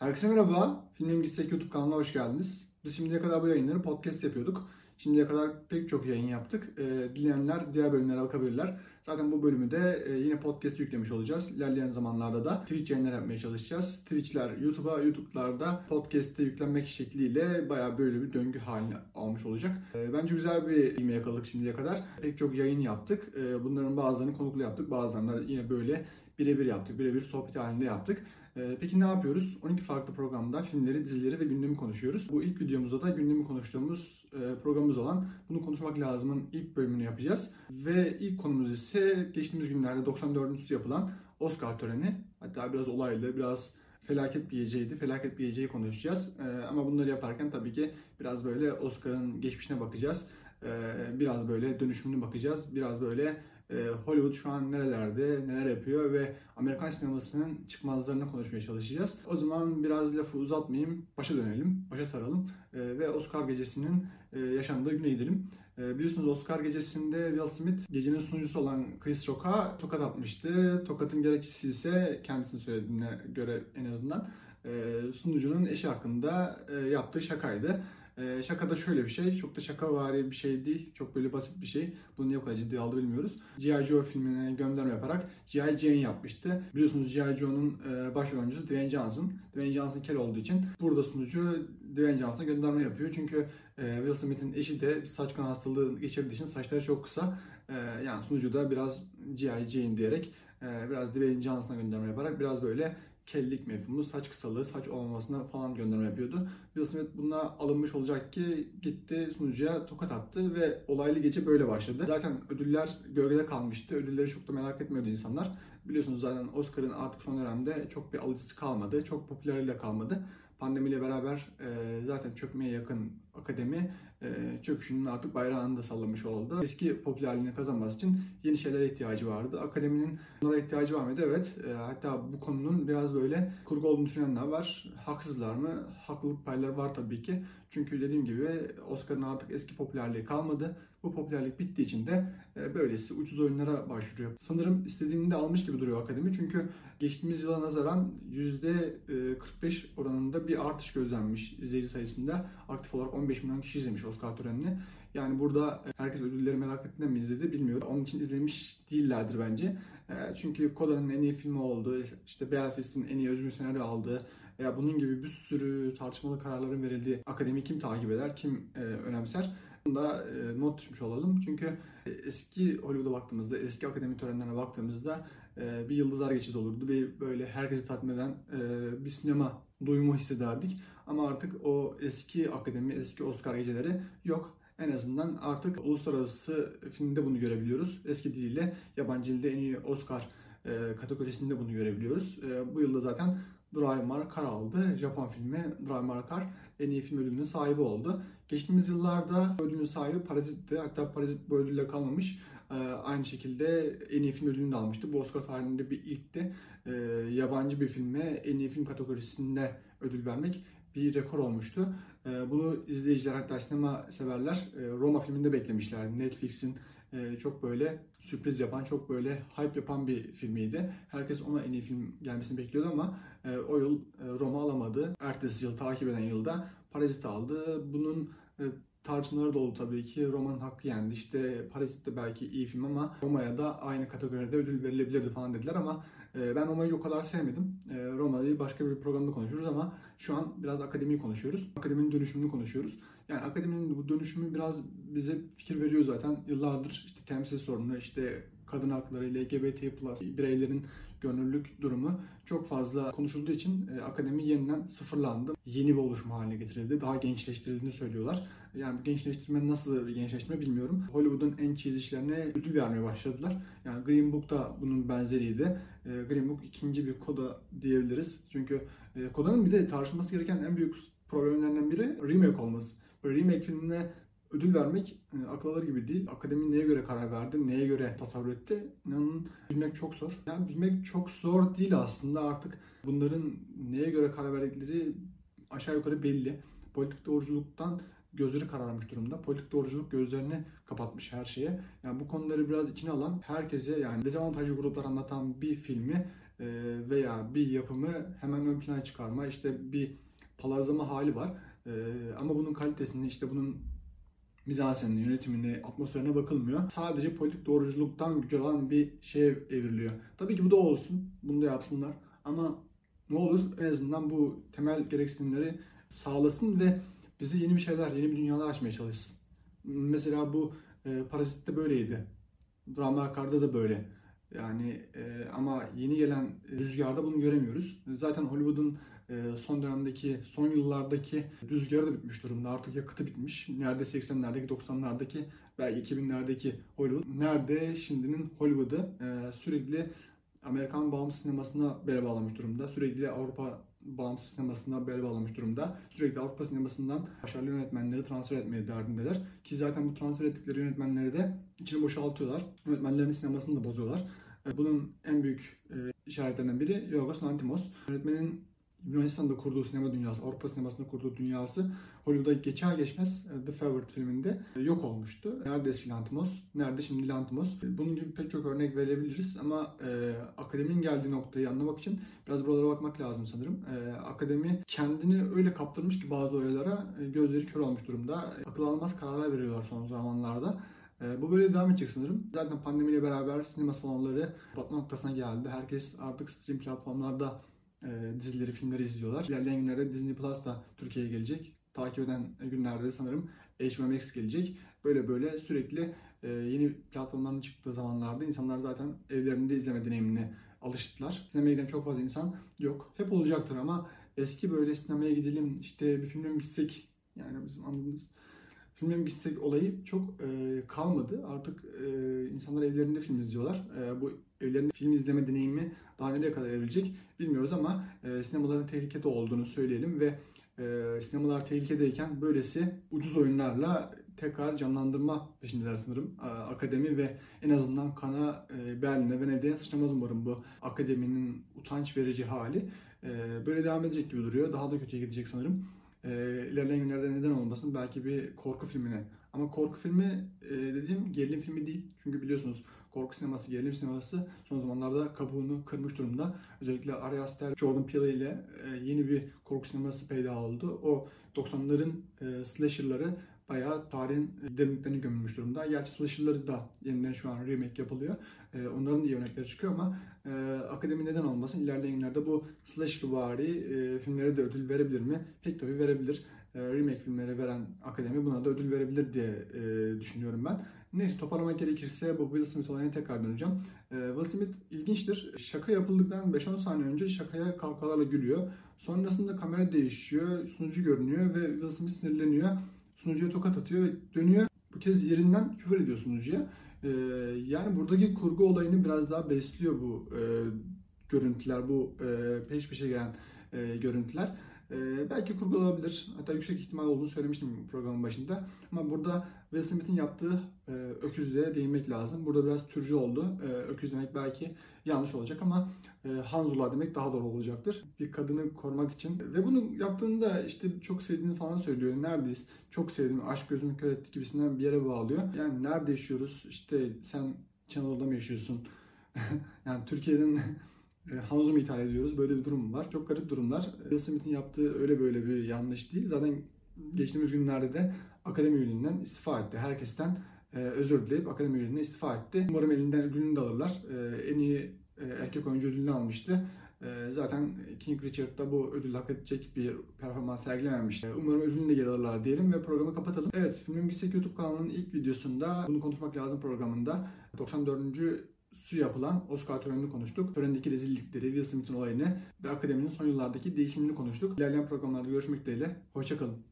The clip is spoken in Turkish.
Herkese merhaba. Filmin Gitsek YouTube kanalına hoş geldiniz. Biz şimdiye kadar bu yayınları podcast yapıyorduk. Şimdiye kadar pek çok yayın yaptık. E, dileyenler diğer bölümlere bakabilirler. Zaten bu bölümü de e, yine podcast yüklemiş olacağız. İlerleyen zamanlarda da Twitch yayınlar yapmaya çalışacağız. Twitch'ler YouTube'a, YouTube'larda podcast'te yüklenmek şekliyle bayağı böyle bir döngü haline almış olacak. E, bence güzel bir ilme yakaladık şimdiye kadar. Pek çok yayın yaptık. E, bunların bazılarını konuklu yaptık. Bazılarını yine böyle birebir yaptık. Birebir sohbet halinde yaptık. Ee, peki ne yapıyoruz? 12 farklı programda filmleri, dizileri ve gündemi konuşuyoruz. Bu ilk videomuzda da gündemi konuştuğumuz e, programımız olan Bunu Konuşmak Lazım'ın ilk bölümünü yapacağız. Ve ilk konumuz ise geçtiğimiz günlerde 94. yapılan Oscar töreni. Hatta biraz olaylı, biraz felaket bir geceydi. Felaket bir geceyi konuşacağız. Ee, ama bunları yaparken tabii ki biraz böyle Oscar'ın geçmişine bakacağız. Ee, biraz böyle dönüşümüne bakacağız. Biraz böyle Hollywood şu an nerelerde, neler yapıyor ve Amerikan sinemasının çıkmazlarını konuşmaya çalışacağız. O zaman biraz lafı uzatmayayım, başa dönelim, başa saralım e, ve Oscar gecesinin e, yaşandığı güne gidelim. Biliyorsunuz Oscar gecesinde Will Smith gecenin sunucusu olan Chris Rock'a tokat atmıştı. Tokatın gerekçesi ise kendisinin söylediğine göre en azından sunucunun eşi hakkında yaptığı şakaydı. Ee, şaka da şöyle bir şey. Çok da şaka vari bir şey değil. Çok böyle basit bir şey. Bunu niye o kadar ciddi aldı bilmiyoruz. G.I. Joe filmine gönderme yaparak G.I. Jane yapmıştı. Biliyorsunuz G.I. Joe'nun e, baş oyuncusu Dwayne Johnson. Dwayne Johnson kel olduğu için burada sunucu Dwayne Johnson'a gönderme yapıyor. Çünkü e, Will Smith'in eşi de saç kan hastalığı geçirdiği için saçları çok kısa. E, yani sunucu da biraz G.I. Jane diyerek e, biraz Dwayne Johnson'a gönderme yaparak biraz böyle kellik mefhumu, saç kısalığı, saç olmamasına falan gönderme yapıyordu. Will Smith buna alınmış olacak ki gitti sunucuya tokat attı ve olaylı gece böyle başladı. Zaten ödüller gölgede kalmıştı. Ödülleri çok da merak etmiyordu insanlar. Biliyorsunuz zaten Oscar'ın artık son dönemde çok bir alıcısı kalmadı. Çok popülerliği kalmadı. Pandemiyle beraber e, zaten çökmeye yakın akademi e, çöküşünün artık bayrağını da sallamış oldu. Eski popülerliğini kazanması için yeni şeylere ihtiyacı vardı. Akademinin bunlara ihtiyacı var mıydı? Evet. E, hatta bu konunun biraz böyle kurgu olduğunu düşünenler var. Haksızlar mı? Haklılık payları var tabii ki. Çünkü dediğim gibi Oscar'ın artık eski popülerliği kalmadı. Bu popülerlik bittiği için de e, böylesi ucuz oyunlara başvuruyor. Sanırım istediğini de almış gibi duruyor akademi. Çünkü geçtiğimiz yıla nazaran %45 oranında bir artış gözlenmiş izleyici sayısında. Aktif olarak 15 milyon kişi izlemiş Oscar törenini. Yani burada herkes ödülleri merak ettiğinden mi izledi bilmiyorum. Onun için izlemiş değillerdir bence. E, çünkü Koda'nın en iyi filmi olduğu, işte Belfast'in en iyi özgür senaryo aldığı veya bunun gibi bir sürü tartışmalı kararların verildiği akademi kim takip eder, kim e, önemser? Da e, not düşmüş olalım. Çünkü e, eski Hollywood'a baktığımızda, eski akademi törenlerine baktığımızda e, bir yıldızlar geçidi olurdu. Bir böyle herkesi tatmin eden bir sinema duyumu hissederdik. Ama artık o eski akademi, eski Oscar geceleri yok. En azından artık uluslararası filmde bunu görebiliyoruz. Eski diliyle yabancı dilde en iyi Oscar kategorisinde bunu görebiliyoruz. Bu yılda zaten Drive My Car aldı. Japon filmi Drive My Car en iyi film ödülünün sahibi oldu. Geçtiğimiz yıllarda ödülün sahibi Parazit'ti. Hatta Parazit bu ödülle kalmamış. Ee, aynı şekilde en iyi film ödülünü de almıştı. Bu Oscar tarihinde bir ilkti. Ee, yabancı bir filme en iyi film kategorisinde ödül vermek bir rekor olmuştu. Ee, bunu izleyiciler hatta sinema severler e, Roma filminde beklemişlerdi. Netflix'in çok böyle sürpriz yapan, çok böyle hype yapan bir filmiydi. Herkes ona en iyi film gelmesini bekliyordu ama e, o yıl Roma alamadı. Ertesi yıl, takip eden yılda Parazit aldı. Bunun tartışmaları da oldu tabii ki. Roma'nın hakkı yendi. İşte Parazit de belki iyi film ama Roma'ya da aynı kategoride ödül verilebilirdi falan dediler ama ben Roma'yı o kadar sevmedim. Roma'yı başka bir programda konuşuruz ama şu an biraz akademiyi konuşuyoruz. Akademinin dönüşümünü konuşuyoruz. Yani akademinin bu dönüşümü biraz bize fikir veriyor zaten. Yıllardır işte temsil sorunu, işte kadın hakları, LGBT bireylerin gönüllülük durumu çok fazla konuşulduğu için e, akademi yeniden sıfırlandı. Yeni bir oluşum haline getirildi. Daha gençleştirildiğini söylüyorlar. Yani bu gençleştirme nasıl bir gençleştirme bilmiyorum. Hollywood'un en cheesy işlerine ödül vermeye başladılar. Yani Green Book da bunun benzeriydi. E, Green Book ikinci bir koda diyebiliriz. Çünkü e, kodanın bir de tartışması gereken en büyük problemlerinden biri remake olması. Böyle remake filmine ödül vermek e, akıl gibi değil. Akademi neye göre karar verdi, neye göre tasavvur etti? İnanın bilmek çok zor. Yani bilmek çok zor değil aslında artık bunların neye göre karar verdikleri aşağı yukarı belli. Politik doğruculuktan gözleri kararmış durumda. Politik doğruculuk gözlerini kapatmış her şeye. Yani bu konuları biraz içine alan herkese yani dezavantajlı gruplar anlatan bir filmi e, veya bir yapımı hemen ön plana çıkarma, işte bir palazlama hali var. E, ama bunun kalitesini, işte bunun mizansenine, yönetimine, atmosferine bakılmıyor. Sadece politik doğruculuktan güç alan bir şeye evriliyor. Tabii ki bu da olsun. Bunu da yapsınlar. Ama ne olur en azından bu temel gereksinimleri sağlasın ve bize yeni bir şeyler, yeni bir dünyalar açmaya çalışsın. Mesela bu e, Parazit'te böyleydi. Drama Kar'da da böyle. Yani e, ama yeni gelen rüzgarda bunu göremiyoruz. Zaten Hollywood'un son dönemdeki, son yıllardaki rüzgarı da bitmiş durumda. Artık yakıtı bitmiş. Nerede 80'lerdeki, 90'lardaki, belki 2000'lerdeki Hollywood. Nerede şimdinin Hollywood'u e, sürekli Amerikan bağımsız sinemasına bel bağlamış durumda. Sürekli Avrupa bağımsız sinemasına bel bağlamış durumda. Sürekli Avrupa sinemasından başarılı yönetmenleri transfer etmeye derdindeler. Ki zaten bu transfer ettikleri yönetmenleri de içini boşaltıyorlar. Yönetmenlerin sinemasını da bozuyorlar. E, bunun en büyük e, işaretlerinden biri Yorgos Lanthimos. Yönetmenin Yunanistan'da kurduğu sinema dünyası, Avrupa sinemasında kurduğu dünyası Hollywood'a geçer geçmez e, The Favorite filminde e, yok olmuştu. Nerede eski Lantimos, nerede şimdi Lantimos? E, bunun gibi pek çok örnek verebiliriz ama e, akademinin geldiği noktayı anlamak için biraz buralara bakmak lazım sanırım. E, akademi kendini öyle kaptırmış ki bazı olaylara e, gözleri kör olmuş durumda. E, akıl almaz kararlar veriyorlar son zamanlarda. Bu böyle devam edecek sanırım. Zaten pandemiyle beraber sinema salonları batma noktasına geldi. Herkes artık stream platformlarda e, dizileri, filmleri izliyorlar. İlerleyen günlerde Disney Plus da Türkiye'ye gelecek. Takip eden günlerde sanırım HBO Max gelecek. Böyle böyle sürekli e, yeni platformların çıktığı zamanlarda insanlar zaten evlerinde izleme deneyimine alıştılar. Sinemaya giden çok fazla insan yok. Hep olacaktır ama eski böyle sinemaya gidelim işte bir filme mi gitsek yani bizim anladığımız filme mi gitsek olayı çok e, kalmadı. Artık e, insanlar evlerinde film izliyorlar. E, bu evlerinde film izleme deneyimi daha nereye kadar evrilecek bilmiyoruz ama e, sinemaların tehlikede olduğunu söyleyelim ve e, sinemalar tehlikedeyken böylesi ucuz oyunlarla tekrar canlandırma peşindeler sanırım. E, akademi ve en azından kana e, Berlin'e, Venedik'e sıçramaz umarım bu akademinin utanç verici hali. E, böyle devam edecek gibi duruyor. Daha da kötüye gidecek sanırım. E, ilerleyen günlerde neden olmasın belki bir korku filmine. Ama korku filmi e, dediğim gerilim filmi değil. Çünkü biliyorsunuz korku sineması, gerilim sineması son zamanlarda kabuğunu kırmış durumda. Özellikle Ari Aster, Jordan Peele ile e, yeni bir korku sineması peyda oldu. O 90'ların e, slasher'ları bayağı tarihin derinliklerine gömülmüş durumda. Gerçi slasher'ları da yeniden şu an remake yapılıyor. E, onların da iyi örnekleri çıkıyor ama akademi neden olmasın? İlerleyen günlerde bu slasher-vari filmlere de ödül verebilir mi? Pek tabii verebilir. remake filmlere veren akademi buna da ödül verebilir diye düşünüyorum ben. Neyse toparlamak gerekirse bu Will Smith olayına tekrar döneceğim. Ee, Will Smith ilginçtir. Şaka yapıldıktan 5-10 saniye önce şakaya kalkalarla gülüyor. Sonrasında kamera değişiyor, sunucu görünüyor ve Will Smith sinirleniyor. Sunucuya tokat atıyor ve dönüyor. Bu kez yerinden küfür ediyor sunucuya. Ee, yani buradaki kurgu olayını biraz daha besliyor bu e, görüntüler, bu e, peş peşe gelen e, görüntüler. Ee, belki kurgu olabilir. Hatta yüksek ihtimal olduğunu söylemiştim programın başında. Ama burada Will Smith'in yaptığı e, öküzlüğe değinmek lazım. Burada biraz türcü oldu. E, öküz demek belki yanlış olacak ama e, Hanzula demek daha doğru olacaktır. Bir kadını korumak için. Ve bunu yaptığında işte çok sevdiğini falan söylüyor. Neredeyiz? Çok sevdim. Aşk gözümü kör etti gibisinden bir yere bağlıyor. Yani nerede yaşıyoruz? İşte sen Çanalı'da mı yaşıyorsun? yani Türkiye'den e, Hanzo mu ithal ediyoruz? Böyle bir durum var. Çok garip durumlar. Will Smith'in yaptığı öyle böyle bir yanlış değil. Zaten geçtiğimiz günlerde de akademi üyeliğinden istifa etti. Herkesten e, özür dileyip akademi üyeliğinden istifa etti. Umarım elinden ödülünü de alırlar. E, en iyi erkek oyuncu ödülünü almıştı. Zaten King Richard da bu ödül hak edecek bir performans sergilememişti. Umarım ödülünü de geri alırlar diyelim ve programı kapatalım. Evet, Filmin Bilgisayar YouTube kanalının ilk videosunda bunu konuşmak lazım programında 94 su yapılan Oscar törenini konuştuk. Törendeki rezillikleri, Will Smith'in olayını ve akademinin son yıllardaki değişimini konuştuk. İlerleyen programlarda görüşmek dileğiyle. Hoşçakalın.